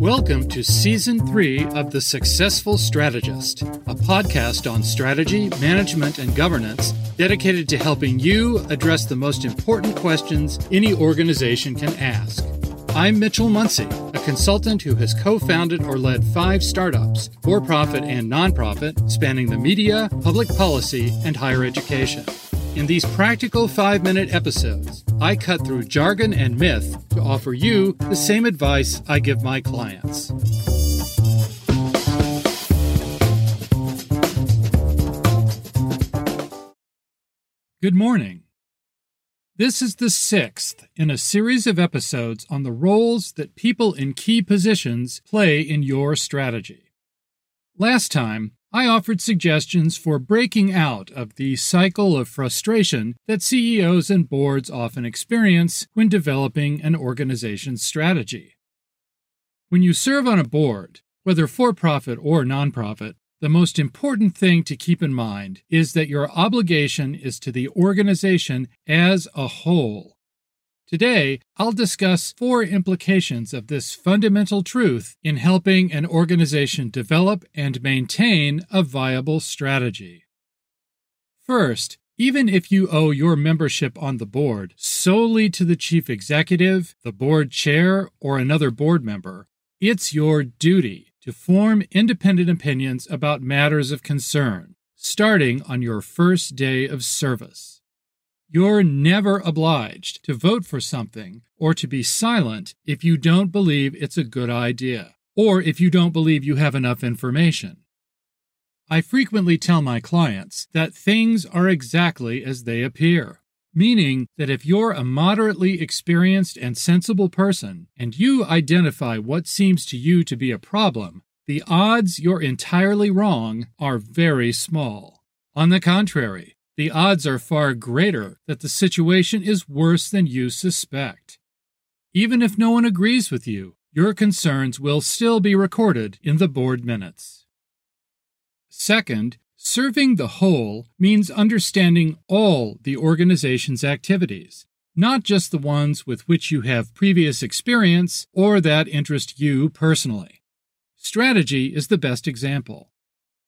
Welcome to Season 3 of The Successful Strategist, a podcast on strategy, management, and governance dedicated to helping you address the most important questions any organization can ask. I'm Mitchell Muncy, a consultant who has co founded or led five startups, for profit and nonprofit, spanning the media, public policy, and higher education. In these practical five minute episodes, I cut through jargon and myth to offer you the same advice I give my clients. Good morning. This is the sixth in a series of episodes on the roles that people in key positions play in your strategy. Last time, I offered suggestions for breaking out of the cycle of frustration that CEOs and boards often experience when developing an organization's strategy. When you serve on a board, whether for profit or nonprofit, the most important thing to keep in mind is that your obligation is to the organization as a whole Today, I'll discuss four implications of this fundamental truth in helping an organization develop and maintain a viable strategy. First, even if you owe your membership on the board solely to the chief executive, the board chair, or another board member, it's your duty to form independent opinions about matters of concern, starting on your first day of service. You're never obliged to vote for something or to be silent if you don't believe it's a good idea, or if you don't believe you have enough information. I frequently tell my clients that things are exactly as they appear, meaning that if you're a moderately experienced and sensible person and you identify what seems to you to be a problem, the odds you're entirely wrong are very small. On the contrary, the odds are far greater that the situation is worse than you suspect. Even if no one agrees with you, your concerns will still be recorded in the board minutes. Second, serving the whole means understanding all the organization's activities, not just the ones with which you have previous experience or that interest you personally. Strategy is the best example.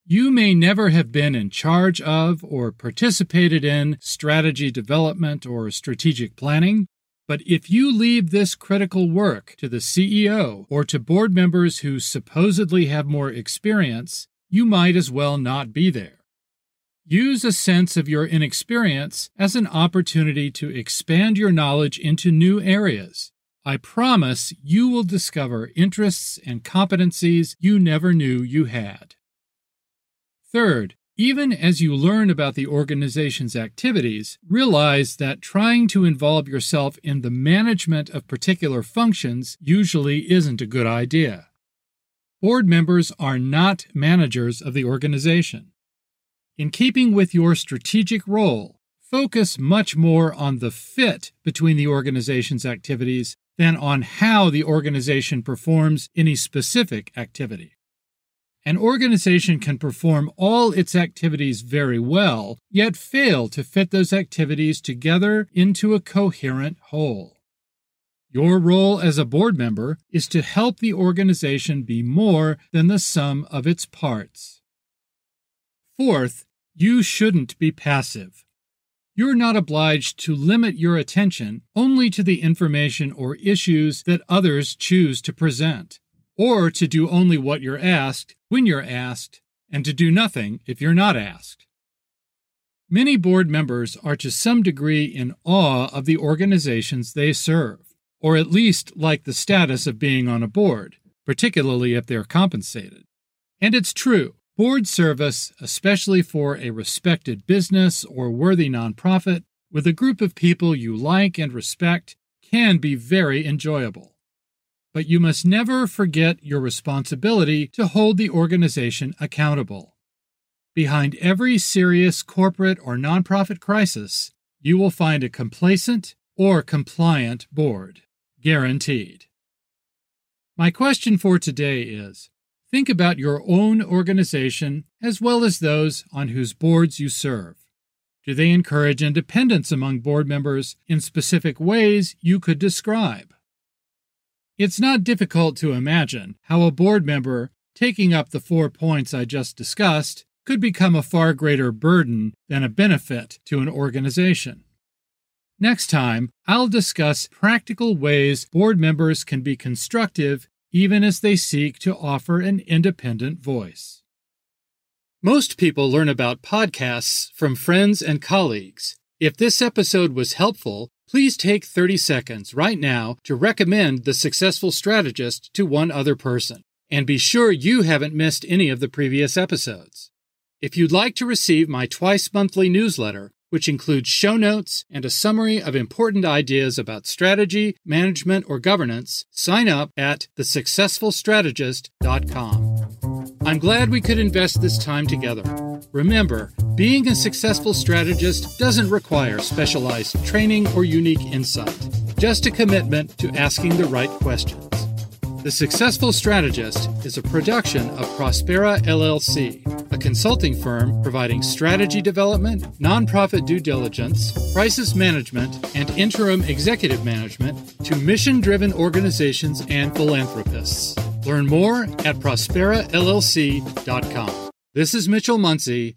You may never have been in charge of or participated in strategy development or strategic planning, but if you leave this critical work to the CEO or to board members who supposedly have more experience, you might as well not be there. Use a sense of your inexperience as an opportunity to expand your knowledge into new areas. I promise you will discover interests and competencies you never knew you had. Third, even as you learn about the organization's activities, realize that trying to involve yourself in the management of particular functions usually isn't a good idea. Board members are not managers of the organization. In keeping with your strategic role, focus much more on the fit between the organization's activities than on how the organization performs any specific activity. An organization can perform all its activities very well, yet fail to fit those activities together into a coherent whole. Your role as a board member is to help the organization be more than the sum of its parts. Fourth, you shouldn't be passive. You're not obliged to limit your attention only to the information or issues that others choose to present or to do only what you're asked when you're asked, and to do nothing if you're not asked. Many board members are to some degree in awe of the organizations they serve, or at least like the status of being on a board, particularly if they're compensated. And it's true, board service, especially for a respected business or worthy nonprofit, with a group of people you like and respect, can be very enjoyable but you must never forget your responsibility to hold the organization accountable. Behind every serious corporate or nonprofit crisis, you will find a complacent or compliant board. Guaranteed. My question for today is think about your own organization as well as those on whose boards you serve. Do they encourage independence among board members in specific ways you could describe? It's not difficult to imagine how a board member, taking up the four points I just discussed, could become a far greater burden than a benefit to an organization. Next time, I'll discuss practical ways board members can be constructive even as they seek to offer an independent voice. Most people learn about podcasts from friends and colleagues. If this episode was helpful, please take 30 seconds right now to recommend The Successful Strategist to one other person. And be sure you haven't missed any of the previous episodes. If you'd like to receive my twice monthly newsletter, which includes show notes and a summary of important ideas about strategy, management, or governance, sign up at thesuccessfulstrategist.com. I'm glad we could invest this time together. Remember, being a successful strategist doesn't require specialized training or unique insight, just a commitment to asking the right questions. The Successful Strategist is a production of Prospera LLC, a consulting firm providing strategy development, nonprofit due diligence, crisis management, and interim executive management to mission driven organizations and philanthropists. Learn more at prosperallc.com. This is Mitchell Muncy.